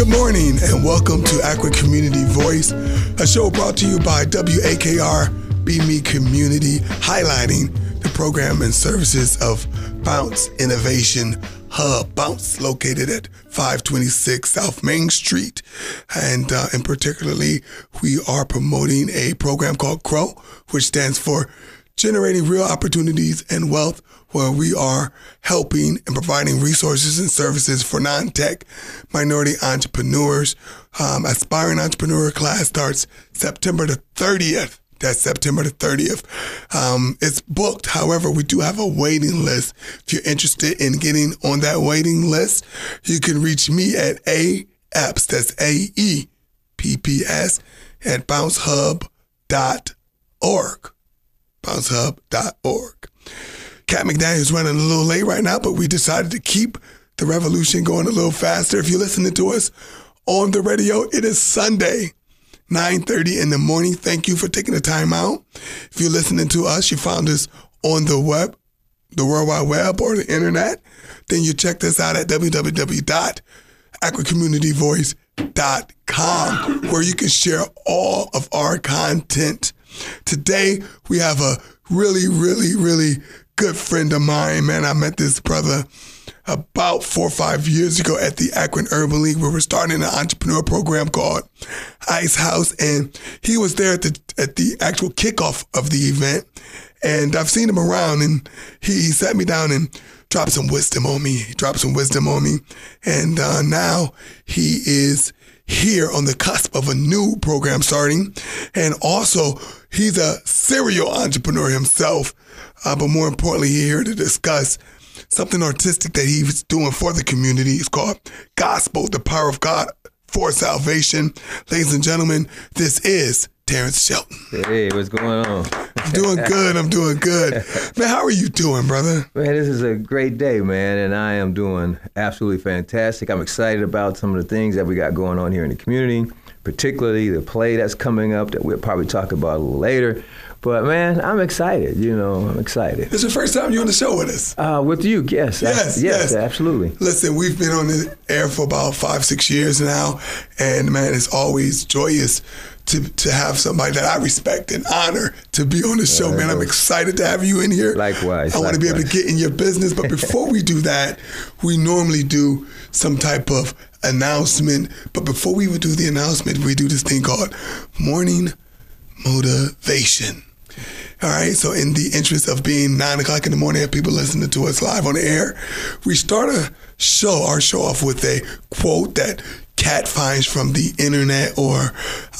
Good morning and welcome to Akron Community Voice, a show brought to you by WAKR Be Me Community, highlighting the program and services of Bounce Innovation Hub. Bounce, located at 526 South Main Street. And uh, in particularly, we are promoting a program called GROW, which stands for Generating Real Opportunities and Wealth where we are helping and providing resources and services for non-tech minority entrepreneurs. Um, aspiring entrepreneur class starts September the 30th. That's September the 30th. Um, it's booked. However, we do have a waiting list. If you're interested in getting on that waiting list, you can reach me at AEPPS, that's A-E-P-P-S, at bouncehub.org. Bouncehub.org. Cat McDaniel is running a little late right now, but we decided to keep the revolution going a little faster. If you're listening to us on the radio, it is Sunday, 9.30 in the morning. Thank you for taking the time out. If you're listening to us, you found us on the web, the World Wide Web or the internet, then you check us out at www.akroncommunityvoice.com where you can share all of our content. Today, we have a really, really, really good friend of mine, man. I met this brother about four or five years ago at the Akron Urban League where we're starting an entrepreneur program called Ice House. And he was there at the, at the actual kickoff of the event. And I've seen him around and he, he sat me down and dropped some wisdom on me. He dropped some wisdom on me. And uh, now he is here on the cusp of a new program starting. And also, he's a serial entrepreneur himself. Uh, but more importantly, here to discuss something artistic that he's doing for the community. It's called Gospel, the Power of God for Salvation. Ladies and gentlemen, this is Terrence Shelton. Hey, what's going on? I'm doing good. I'm doing good. Man, how are you doing, brother? Man, this is a great day, man, and I am doing absolutely fantastic. I'm excited about some of the things that we got going on here in the community, particularly the play that's coming up that we'll probably talk about a little later. But man, I'm excited. You know, I'm excited. It's the first time you're on the show with us. Uh, with you, yes, yes, I, yes, yes, absolutely. Listen, we've been on the air for about five, six years now, and man, it's always joyous to, to have somebody that I respect and honor to be on the show, man. I'm excited to have you in here. Likewise. I want to be able to get in your business. But before we do that, we normally do some type of announcement. But before we would do the announcement, we do this thing called morning motivation. All right, so in the interest of being nine o'clock in the morning and people listening to us live on the air, we start a show, our show off with a quote that Cat finds from the internet, or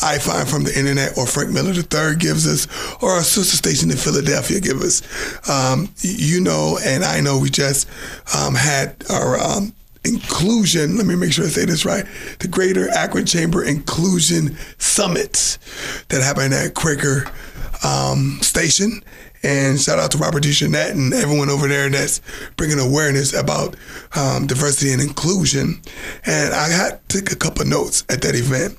I find from the internet, or Frank Miller III gives us, or our sister station in Philadelphia gives us. Um, you know, and I know we just um, had our um, inclusion. Let me make sure I say this right. The Greater Akron Chamber Inclusion Summit that happened at Quaker um, Station. And shout out to Robert DeJournette and everyone over there that's bringing awareness about um, diversity and inclusion. And I had to take a couple notes at that event.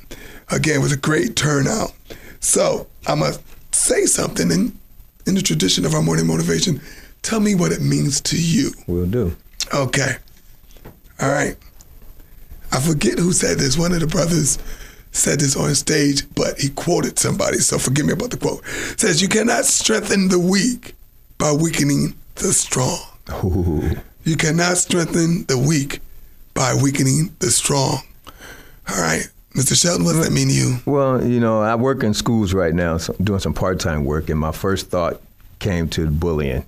Again, it was a great turnout. So I'm going to say something in, in the tradition of our morning motivation. Tell me what it means to you. We'll do. Okay. All right. I forget who said this. One of the brothers said this on stage, but he quoted somebody, so forgive me about the quote. It says, You cannot strengthen the weak by weakening the strong. Ooh. You cannot strengthen the weak by weakening the strong. All right. Mr. Shelton, what does that mean to you? Well, you know, I work in schools right now, so doing some part time work, and my first thought came to bullying.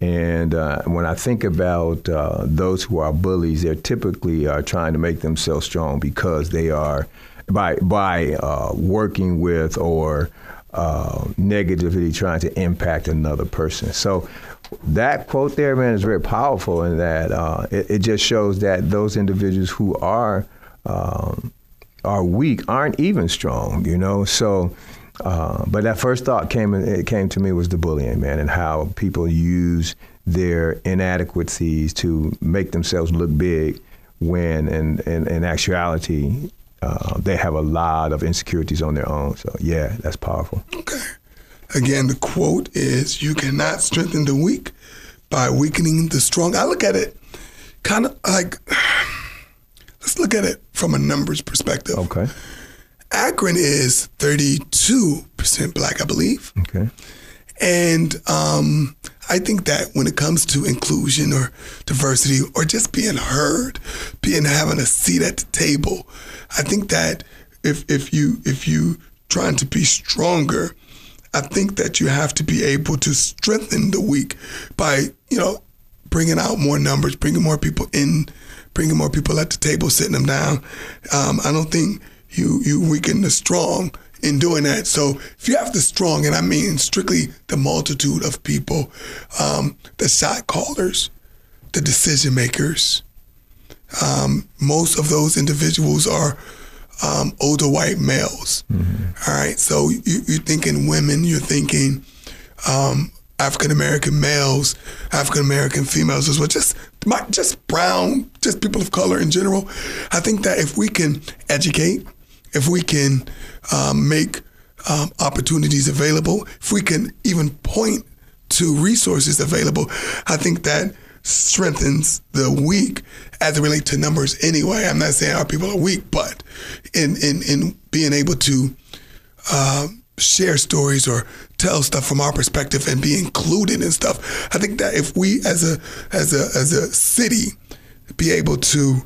And uh, when I think about uh, those who are bullies, they're typically are trying to make themselves strong because they are by by uh, working with or uh, negatively trying to impact another person. So that quote there, man, is very powerful in that uh, it, it, just shows that those individuals who are um, are weak aren't even strong, you know. So. Uh, but that first thought came it came to me was the bullying, man, and how people use their inadequacies to make themselves look big when in, in, in actuality uh, they have a lot of insecurities on their own. So yeah, that's powerful. Okay. Again, the quote is, "You cannot strengthen the weak by weakening the strong." I look at it kind of like let's look at it from a numbers perspective. Okay. Akron is 32% black, I believe. Okay. And um, I think that when it comes to inclusion or diversity or just being heard, being having a seat at the table, I think that if if you if you trying to be stronger, I think that you have to be able to strengthen the weak by you know bringing out more numbers, bringing more people in, bringing more people at the table, sitting them down. Um, I don't think you you weaken the strong in doing that. So if you have the strong, and I mean strictly the multitude of people, um, the shot callers, the decision makers, um, most of those individuals are um, older white males. All right, so you, you're thinking women, you're thinking um, African American males, African American females as well, just my, just brown, just people of color in general. I think that if we can educate, if we can um, make um, opportunities available, if we can even point to resources available, I think that strengthens the weak as it relates to numbers anyway. I'm not saying our people are weak, but in in, in being able to uh, share stories or tell stuff from our perspective and be included in stuff, I think that if we as a as a as a city be able to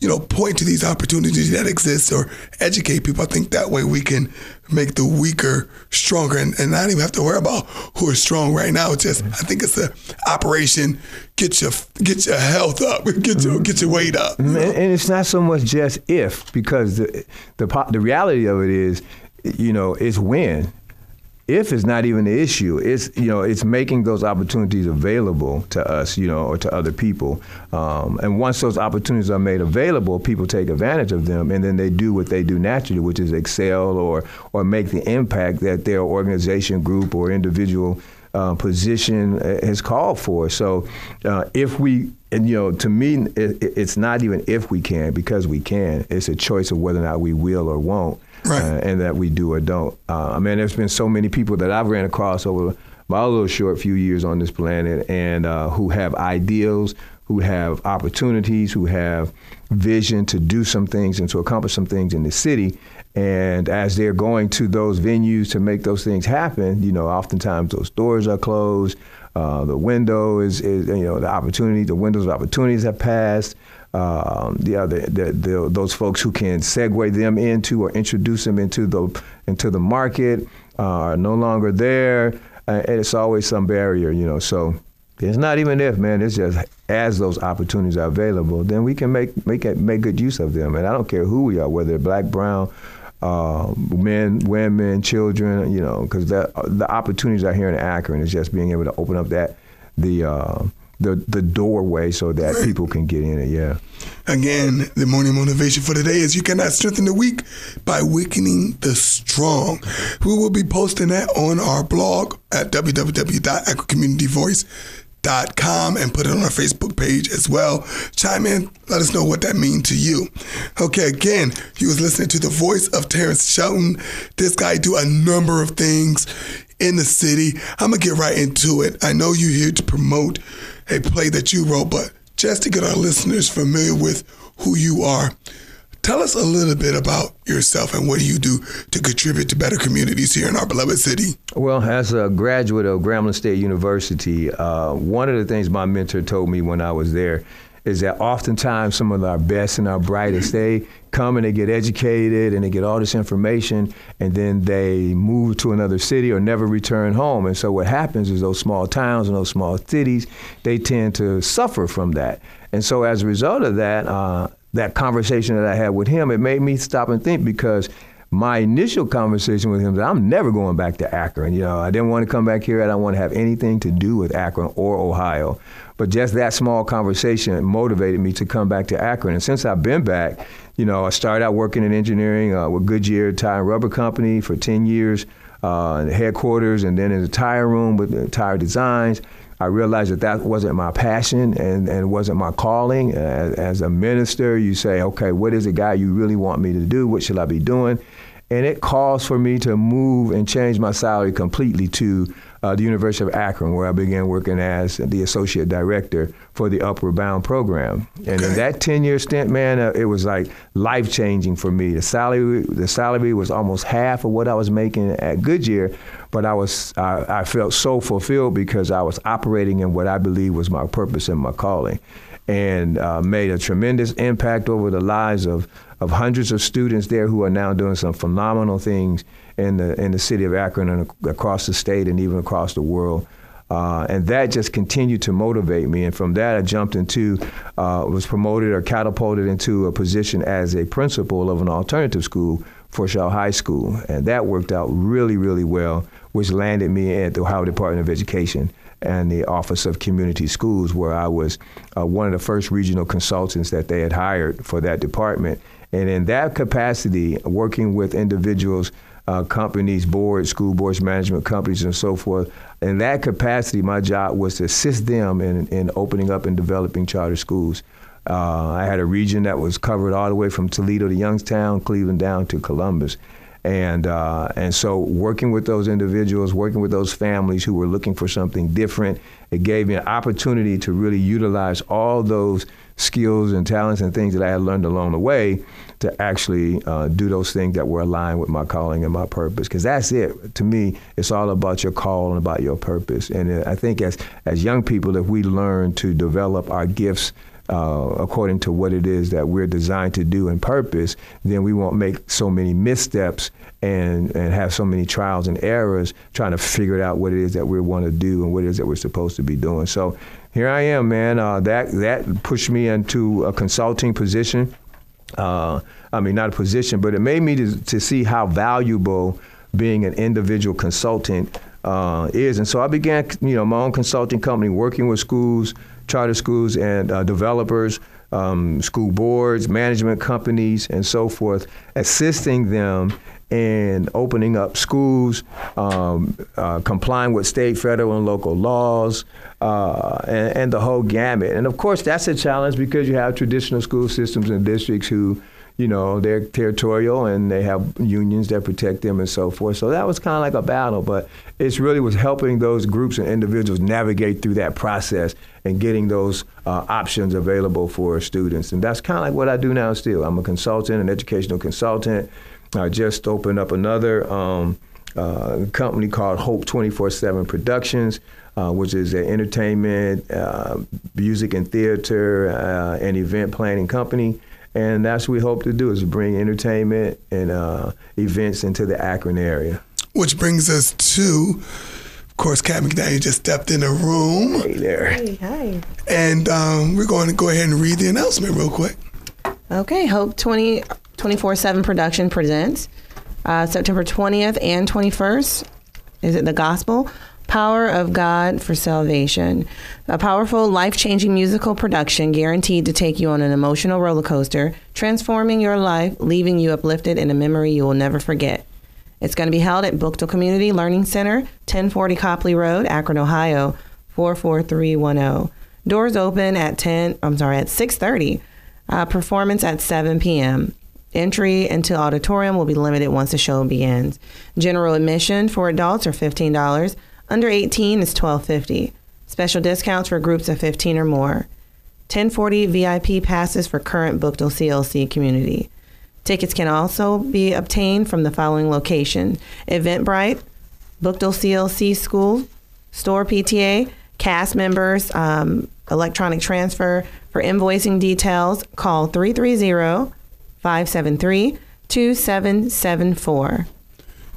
you know, point to these opportunities that exist or educate people. I think that way we can make the weaker stronger and, and not even have to worry about who is strong right now. It's just, I think it's an operation, get your, get your health up, get your, get your weight up. Mm-hmm. And, and it's not so much just if, because the, the, the reality of it is, you know, it's when if it's not even the issue, it's you know it's making those opportunities available to us, you know, or to other people. Um, and once those opportunities are made available, people take advantage of them, and then they do what they do naturally, which is excel or or make the impact that their organization, group, or individual uh, position uh, has called for. So uh, if we and you know, to me, it, it's not even if we can because we can. It's a choice of whether or not we will or won't right. uh, and that we do or don't. Uh, I mean, there's been so many people that I've ran across over my little short few years on this planet, and uh, who have ideals, who have opportunities, who have vision to do some things and to accomplish some things in the city. And as they're going to those venues to make those things happen, you know, oftentimes those doors are closed. Uh, the window is, is, you know, the opportunity, the windows of opportunities have passed um, the the, the, those folks who can segue them into or introduce them into the into the market uh, are no longer there, uh, and it's always some barrier, you know. So it's not even if, man. It's just as those opportunities are available, then we can make make make good use of them. And I don't care who we are, whether black, brown. Uh, men, women, children, you know, because the the opportunities out here in Akron. It's just being able to open up that the uh, the the doorway so that right. people can get in it. Yeah. Again, the morning motivation for today is you cannot strengthen the weak by weakening the strong. We will be posting that on our blog at www.akroncommunityvoice.com and put it on our Facebook page as well. Chime in, let us know what that means to you. Okay, again, you was listening to the voice of Terrence Shelton. This guy do a number of things in the city. I'm gonna get right into it. I know you're here to promote a play that you wrote, but just to get our listeners familiar with who you are, tell us a little bit about yourself and what do you do to contribute to better communities here in our beloved city? Well, as a graduate of Grambling State University, uh, one of the things my mentor told me when I was there is that oftentimes some of our best and our brightest they come and they get educated and they get all this information and then they move to another city or never return home and so what happens is those small towns and those small cities they tend to suffer from that and so as a result of that uh, that conversation that i had with him it made me stop and think because my initial conversation with him that I'm never going back to Akron. You know, I didn't want to come back here. I don't want to have anything to do with Akron or Ohio. But just that small conversation motivated me to come back to Akron. And since I've been back, you know, I started out working in engineering uh, with Goodyear Tire and Rubber Company for 10 years uh, headquarters and then in the tire room with the tire designs. I realized that that wasn't my passion and, and wasn't my calling. As, as a minister, you say, okay, what is it, God, you really want me to do? What should I be doing? And it calls for me to move and change my salary completely to uh, the University of Akron, where I began working as the associate director for the Upward Bound program. And in that 10 year stint, man, uh, it was like life changing for me. The salary, the salary was almost half of what I was making at Goodyear, but I was, I, I felt so fulfilled because I was operating in what I believe was my purpose and my calling. And uh, made a tremendous impact over the lives of, of hundreds of students there who are now doing some phenomenal things in the in the city of Akron and across the state and even across the world. Uh, and that just continued to motivate me. And from that, I jumped into, uh, was promoted or catapulted into a position as a principal of an alternative school for Shaw High School. And that worked out really, really well, which landed me at the Ohio Department of Education and the Office of Community Schools, where I was uh, one of the first regional consultants that they had hired for that department. And in that capacity, working with individuals uh, companies, boards, school boards, management companies, and so forth. In that capacity, my job was to assist them in, in opening up and developing charter schools. Uh, I had a region that was covered all the way from Toledo to Youngstown, Cleveland down to Columbus. And, uh, and so working with those individuals, working with those families who were looking for something different, it gave me an opportunity to really utilize all those skills and talents and things that I had learned along the way to actually uh, do those things that were aligned with my calling and my purpose. Because that's it. To me, it's all about your call and about your purpose. And uh, I think as, as young people, if we learn to develop our gifts uh, according to what it is that we're designed to do and purpose, then we won't make so many missteps and, and have so many trials and errors trying to figure out what it is that we want to do and what it is that we're supposed to be doing. So here I am, man. Uh, that that pushed me into a consulting position. Uh, I mean, not a position, but it made me to, to see how valuable being an individual consultant uh, is. And so I began, you know, my own consulting company, working with schools, charter schools, and uh, developers, um, school boards, management companies, and so forth, assisting them in opening up schools, um, uh, complying with state, federal, and local laws, uh, and, and the whole gamut. And of course, that's a challenge because you have traditional school systems and districts who, you know, they're territorial and they have unions that protect them and so forth. So that was kind of like a battle, but it's really was helping those groups and individuals navigate through that process and getting those uh, options available for students. And that's kind of like what I do now still. I'm a consultant, an educational consultant. I just opened up another um, uh, company called Hope 24 7 Productions, uh, which is an entertainment, uh, music and theater, uh, and event planning company. And that's what we hope to do is bring entertainment and uh, events into the Akron area. Which brings us to, of course, Cat McDaniel just stepped in the room, Hey there. Hey, hi. and um, we're going to go ahead and read the announcement real quick. Okay, Hope 20, 24-7 production presents uh, September 20th and 21st. Is it the gospel? Power of God for Salvation. A powerful, life changing musical production guaranteed to take you on an emotional roller coaster, transforming your life, leaving you uplifted in a memory you will never forget. It's going to be held at Buchtel Community Learning Center, 1040 Copley Road, Akron, Ohio, 44310. Doors open at 10, I'm sorry, at 6:30. Uh, performance at 7 p.m. Entry into auditorium will be limited once the show begins. General admission for adults are $15. Under 18 is $12.50. Special discounts for groups of 15 or more. 1040 VIP passes for current Buchtel CLC community. Tickets can also be obtained from the following location Eventbrite, Buchtel CLC School, Store PTA, cast members, um, electronic transfer. For invoicing details, call 330 573 2774.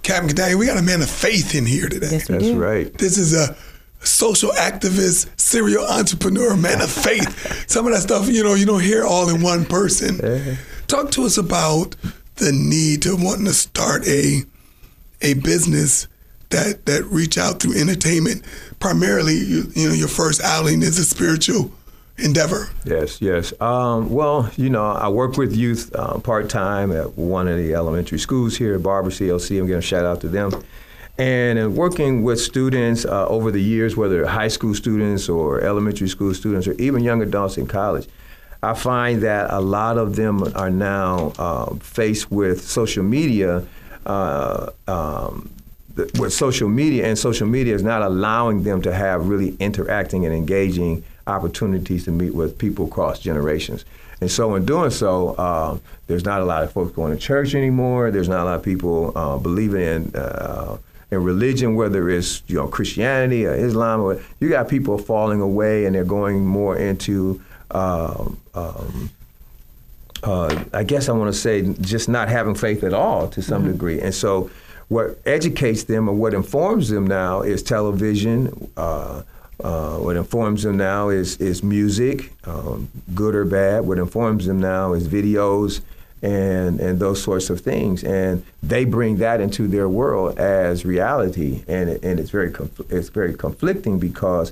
Cat McDaniel, we got a man of faith in here today. Yes, That's do. right. This is a social activist, serial entrepreneur, man of faith. Some of that stuff, you know, you don't hear all in one person. Talk to us about the need to wanting to start a a business that that reach out through entertainment. Primarily, you, you know, your first outing is a spiritual endeavor. Yes, yes. Um, well, you know, I work with youth uh, part time at one of the elementary schools here at Barber CLC. I'm giving a shout out to them. And in working with students uh, over the years, whether high school students or elementary school students or even young adults in college, I find that a lot of them are now uh, faced with social media. Uh, um, with social media, and social media is not allowing them to have really interacting and engaging opportunities to meet with people across generations. And so, in doing so, uh, there's not a lot of folks going to church anymore. There's not a lot of people uh, believing in uh, in religion, whether it's you know Christianity or Islam. Or, you got people falling away, and they're going more into um, um, uh, I guess I want to say just not having faith at all to some mm-hmm. degree. And so, what educates them or what informs them now is television. Uh, what informs them now is is music, um, good or bad. What informs them now is videos and and those sorts of things, and they bring that into their world as reality, and it, and it's very conf- it's very conflicting because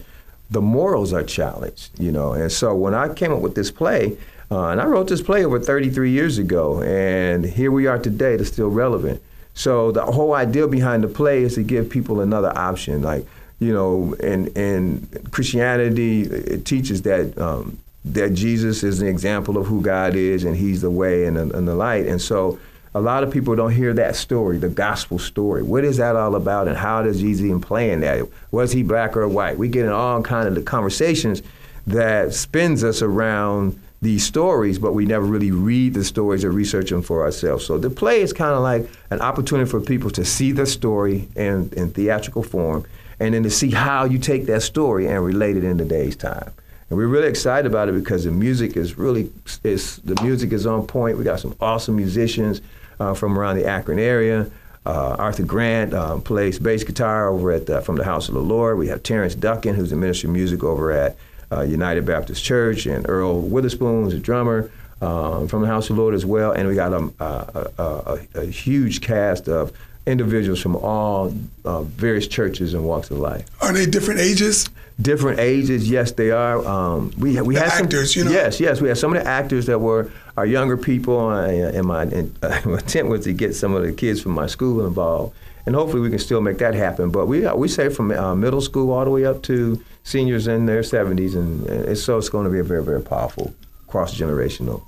the morals are challenged, you know. And so when I came up with this play, uh, and I wrote this play over 33 years ago, and here we are today. It's still relevant. So the whole idea behind the play is to give people another option, like you know, and and Christianity it teaches that um, that Jesus is an example of who God is, and He's the way and the, and the light. And so, a lot of people don't hear that story, the gospel story. What is that all about, and how does Jesus even play in that? Was he black or white? We get in all kind of the conversations that spins us around these stories, but we never really read the stories or research them for ourselves. So the play is kind of like an opportunity for people to see the story in, in theatrical form and then to see how you take that story and relate it in today's time. And we're really excited about it because the music is really is the music is on point. We got some awesome musicians uh, from around the Akron area. Uh, Arthur Grant uh, plays bass guitar over at the, from the House of the Lord. We have Terrence Duckin, who's the minister of music over at uh, United Baptist Church, and Earl Witherspoon, who's a drummer um, from the House of the Lord as well. And we got a, a, a, a huge cast of individuals from all uh, various churches and walks of life. Are they different ages? Different ages, yes, they are. Um, we we the had actors, some, you know. Yes, yes, we had some of the actors that were our younger people, uh, and my, and, uh, my intent was to get some of the kids from my school involved, and hopefully we can still make that happen. But we uh, we say from uh, middle school all the way up to seniors in their 70s, and, and so it's going to be a very very powerful cross generational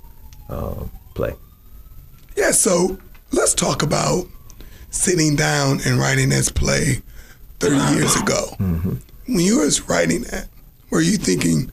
um, play. Yeah, so let's talk about sitting down and writing this play 30 years ago. Mm-hmm. When you was writing that, were you thinking,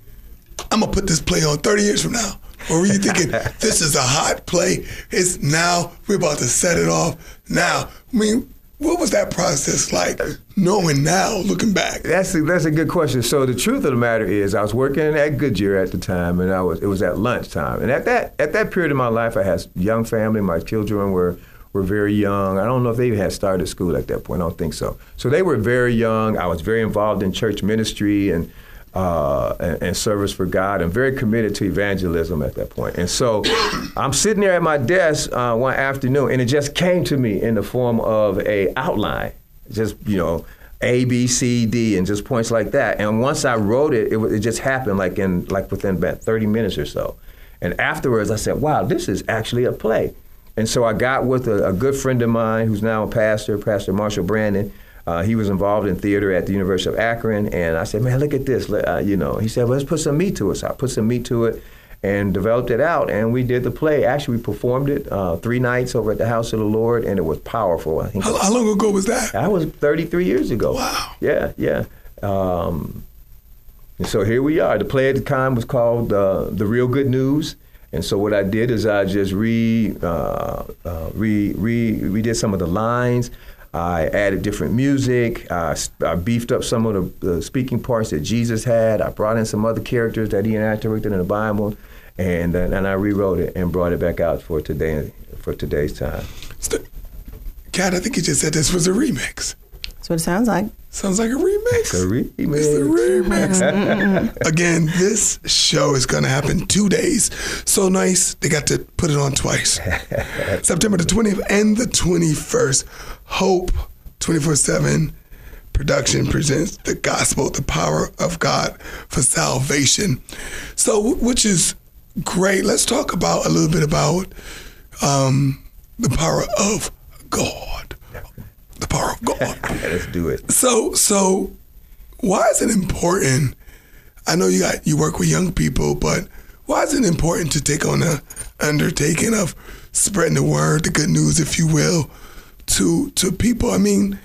I'm gonna put this play on 30 years from now? Or were you thinking, this is a hot play? It's now, we're about to set it off now. I mean, what was that process like, knowing now, looking back? That's a, that's a good question. So the truth of the matter is, I was working at Goodyear at the time, and I was it was at lunchtime. And at that at that period of my life, I had young family. My children were were very young. I don't know if they had started school at that point. I don't think so. So they were very young. I was very involved in church ministry and uh, and, and, service for God, and very committed to evangelism at that point. And so I'm sitting there at my desk uh, one afternoon, and it just came to me in the form of a outline, just you know. A, B, C, D, and just points like that. And once I wrote it, it, it just happened like in like within about 30 minutes or so. And afterwards, I said, "Wow, this is actually a play." And so I got with a, a good friend of mine who's now a pastor, Pastor Marshall Brandon. Uh, he was involved in theater at the University of Akron, and I said, "Man, look at this." Uh, you know, he said, well, "Let's put some meat to it." So I put some meat to it and developed it out, and we did the play. Actually, we performed it uh, three nights over at the House of the Lord, and it was powerful. I think. How, how long ago was that? That was 33 years ago. Wow. Yeah, yeah. Um, and so here we are. The play at the time was called uh, "The Real Good News." And so what I did is I just re, uh, uh, re, re, redid some of the lines. I added different music. I, I beefed up some of the, the, speaking parts that Jesus had. I brought in some other characters that he enacted in the Bible, and uh, and I rewrote it and brought it back out for today for today's time. Kat, I think you just said this was a remix. That's what it sounds like. Sounds like a remix. It's a remix. It's a remix. Again, this show is going to happen two days. So nice, they got to put it on twice. September the 20th and the 21st. Hope 24 7 production presents the gospel, the power of God for salvation. So, which is great. Let's talk about a little bit about um, the power of God Let's do it. So, so why is it important? I know you got you work with young people, but why is it important to take on the undertaking of spreading the word, the good news, if you will, to to people? I mean,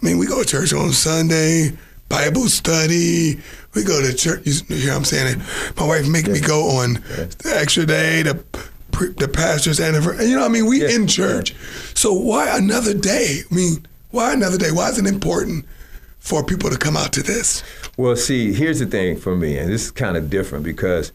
I mean, we go to church on Sunday, Bible study. We go to church. You hear what I'm saying? My wife make me go on the extra day, the pre- the pastor's anniversary. You know, what I mean, we Yeah. in church. So why another day? I mean, why another day? Why is it important for people to come out to this? Well, see, here's the thing for me, and this is kind of different because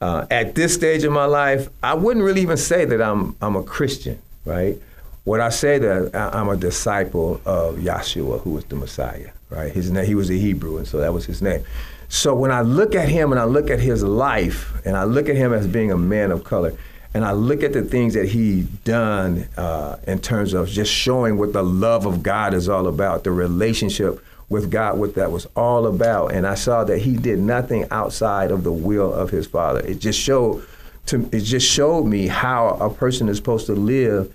uh, at this stage of my life, I wouldn't really even say that I'm I'm a Christian, right? What I say that I'm a disciple of Yahshua, who was the Messiah, right? His name, he was a Hebrew, and so that was his name. So when I look at him and I look at his life, and I look at him as being a man of color, and I look at the things that he done uh, in terms of just showing what the love of God is all about, the relationship with God, what that was all about, and I saw that he did nothing outside of the will of his Father. It just showed to it just showed me how a person is supposed to live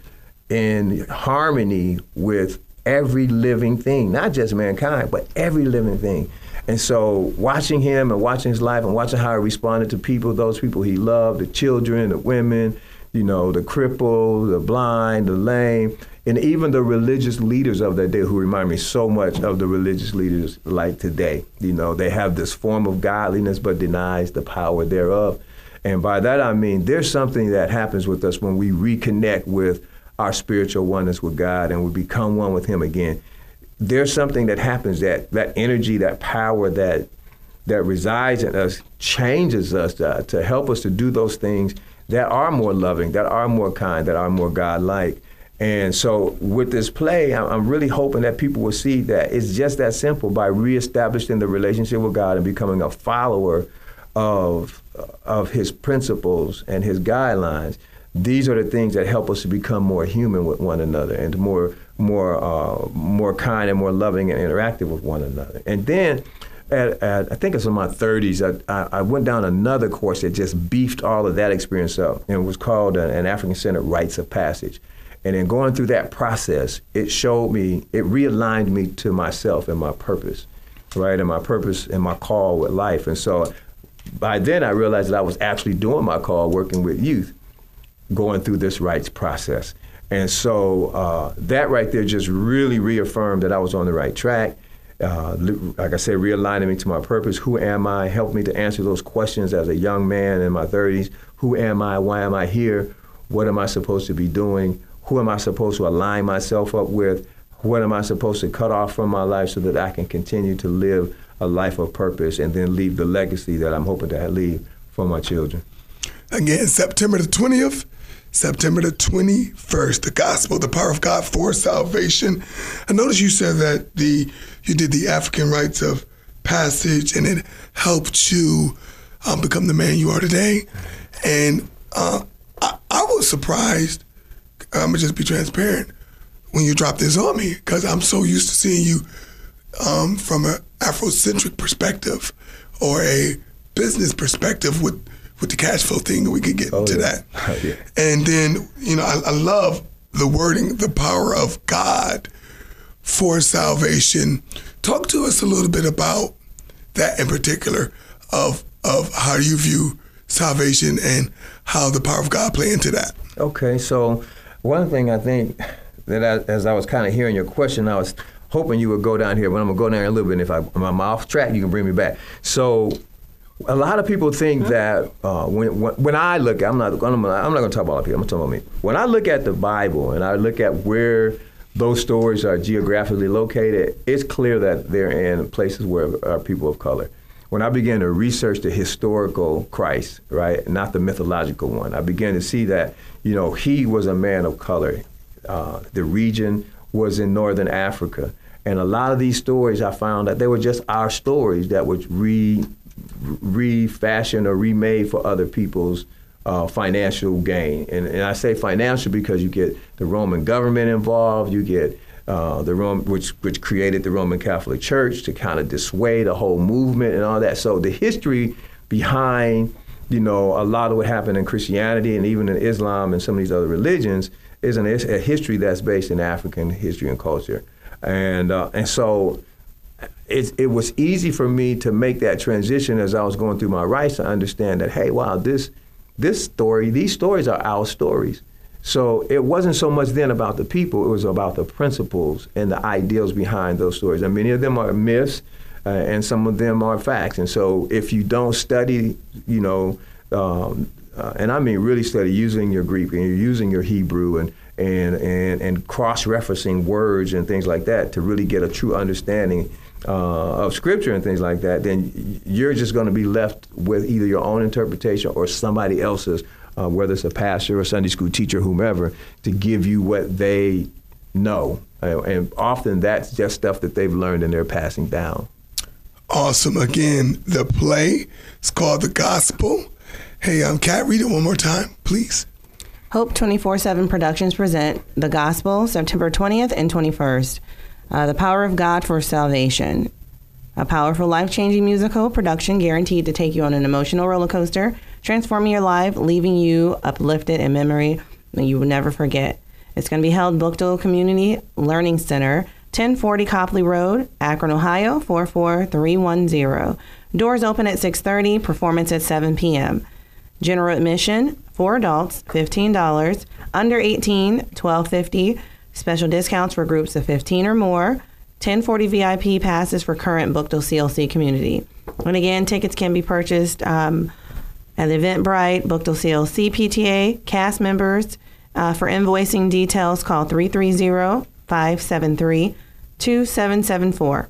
in harmony with every living thing, not just mankind, but every living thing. And so watching him and watching his life and watching how he responded to people, those people he loved, the children, the women, you know, the crippled, the blind, the lame, and even the religious leaders of that day who remind me so much of the religious leaders like today. You know, they have this form of godliness but denies the power thereof. And by that I mean there's something that happens with us when we reconnect with our spiritual oneness with God and we become one with Him again. There's something that happens that that energy, that power that that resides in us changes us to, to help us to do those things that are more loving, that are more kind, that are more God-like. And so with this play, I'm really hoping that people will see that it's just that simple by reestablishing the relationship with God and becoming a follower of of His principles and His guidelines. These are the things that help us to become more human with one another and more more uh, more kind and more loving and interactive with one another. And then at, at, I think it's in my 30s, I, I, went down another course that just beefed all of that experience up. And it was called an, an African Centered Rites of Passage. And in going through that process, it showed me, it realigned me to myself and my purpose, right? And my purpose and my call with life. And so by then I realized that I was actually doing my call working with youth, going through this rights process. And so uh, that right there just really reaffirmed that I was on the right track. Uh, like I said, realigning me to my purpose. Who am I? Helped me to answer those questions as a young man in my 30s. Who am I? Why am I here? What am I supposed to be doing? Who am I supposed to align myself up with? What am I supposed to cut off from my life so that I can continue to live a life of purpose and then leave the legacy that I'm hoping to leave for my children? Again, September the 20th, September the 21st, the gospel, the power of God for salvation. I noticed you said that the you did the African rites of passage and it helped you um, become the man you are today. And uh, I, I was surprised, I'm to just be transparent, when you dropped this on me because I'm so used to seeing you um, from an Afrocentric perspective or a business perspective with with the cash flow thing, we could get Oh, into yeah. that. Oh, yeah. And then, you know, I, I love the wording, the power of God for salvation. Talk to us a little bit about that in particular, of of how you view salvation and how the power of God play into that. Okay, so one thing I think that I, as I was kind of hearing your question, I was hoping you would go down here, but I'm gonna go down here a little bit. And if I, if I'm off track, you can bring me back. So a lot of people think that uh, when, when when I look, I'm not I'm not, I'm not gonna talk about people. I'm talking about me. When I look at the Bible and I look at where those stories are geographically located, it's clear that they're in places where are people of color when I began to research the historical Christ, right, not the mythological one, I began to see that, you know, he was a man of color. Uh, the region was in northern Africa. And a lot of these stories, I found that they were just our stories that were re, refashioned or remade for other people's uh, financial gain. And, and I say financial because you get the Roman government involved, you get uh, the Rome, which which created the Roman Catholic Church to kind of dissuade the whole movement and all that. So the history behind you know a lot of what happened in Christianity and even in Islam and some of these other religions is an, a history that's based in African history and culture, and uh, and so. It, it was easy for me to make that transition as I was going through my rights to understand that hey wow this this story these stories are our stories So it wasn't so much then about the people; it was about the principles and the ideals behind those stories. And many of them are myths, uh, and some of them are facts. And so, if you don't study, you know, um, uh, and I mean really study using your Greek and you're using your Hebrew and and and, and cross-referencing words and things like that to really get a true understanding uh, of scripture and things like that, then you're just going to be left with either your own interpretation or somebody else's, uh, whether it's a pastor or Sunday school teacher, whomever, to give you what they know. And often that's just stuff that they've learned and they're passing down. Awesome. Again, the play is called The Gospel. Hey, um, Kat, read it one more time, please. Hope 24 7 Productions present The Gospel, September 20th and 21st. Uh, the Power of God for Salvation. A powerful, life changing musical production guaranteed to take you on an emotional roller coaster, transforming your life, leaving you uplifted in memory that you will never forget. It's going to be held Buchtel Community Learning Center, 1040 Copley Road, Akron, Ohio 44310. Doors open at 6:30, performance at 7 p.m. General admission for adults $15, under 18 12.50. Special discounts for groups of 15 or more. 1040 VIP passes for current Buchtel CLC community. And again, tickets can be purchased um, at Eventbrite, Buchtel CLC PTA, cast members. Uh, for invoicing details, call 330 573 2774.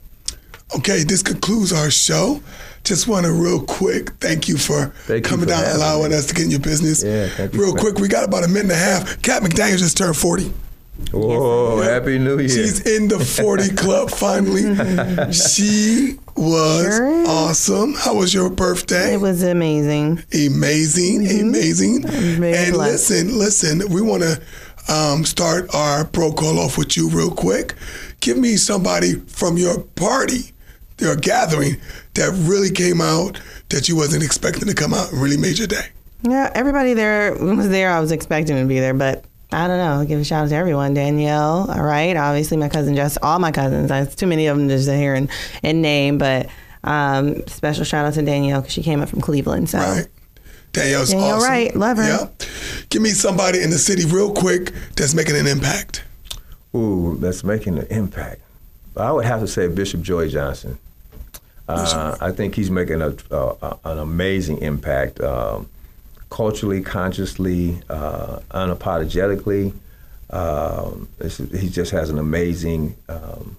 Okay, this concludes our show. Just want to real quick thank you for Thank you coming for down, having allowing me. us to get in your business. Yeah, thank you real for- quick, we got about a minute and a half. Kat McDaniel just turned 40. Whoa, Happy New Year. She's in the 40 club finally. she was Sure. awesome. How was your birthday? It was amazing. amazing, amazing. And blessed. listen, listen, we want to um, start our pro call off with you real quick. Give me somebody from your party, your gathering, that really came out that you wasn't expecting to come out and really made your day. Yeah, everybody there was there. I was expecting to be there, but I don't know. I'll give a shout out to everyone. Danielle, all right. Obviously, my cousin Jess, all my cousins. There's too many of them to sit here and, and name, but um, special shout out to Danielle because she came up from Cleveland. So Right. Danielle's Danielle awesome. Wright, love her. Yeah. Give me somebody in the city real quick that's making an impact. Ooh, that's making an impact. I would have to say Bishop Joey Johnson. Uh, I think he's making a, uh, an amazing impact, um, culturally, consciously, uh, unapologetically. Um, he just has an amazing um,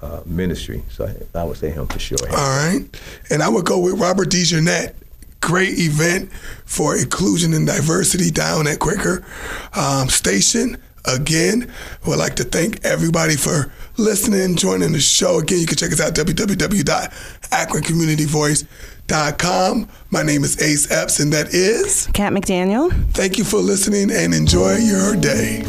uh, ministry. So I, I would say him for sure. All right. And I would go with Robert DeJournette. Great event for inclusion and diversity down at Quaker um, Station. Again, we'd like to thank everybody for listening, joining the show. Again, you can check us out www.akroncommunityvoice.com. My name is Ace Epps, and that is Kat McDaniel. thank you for listening and enjoy your day.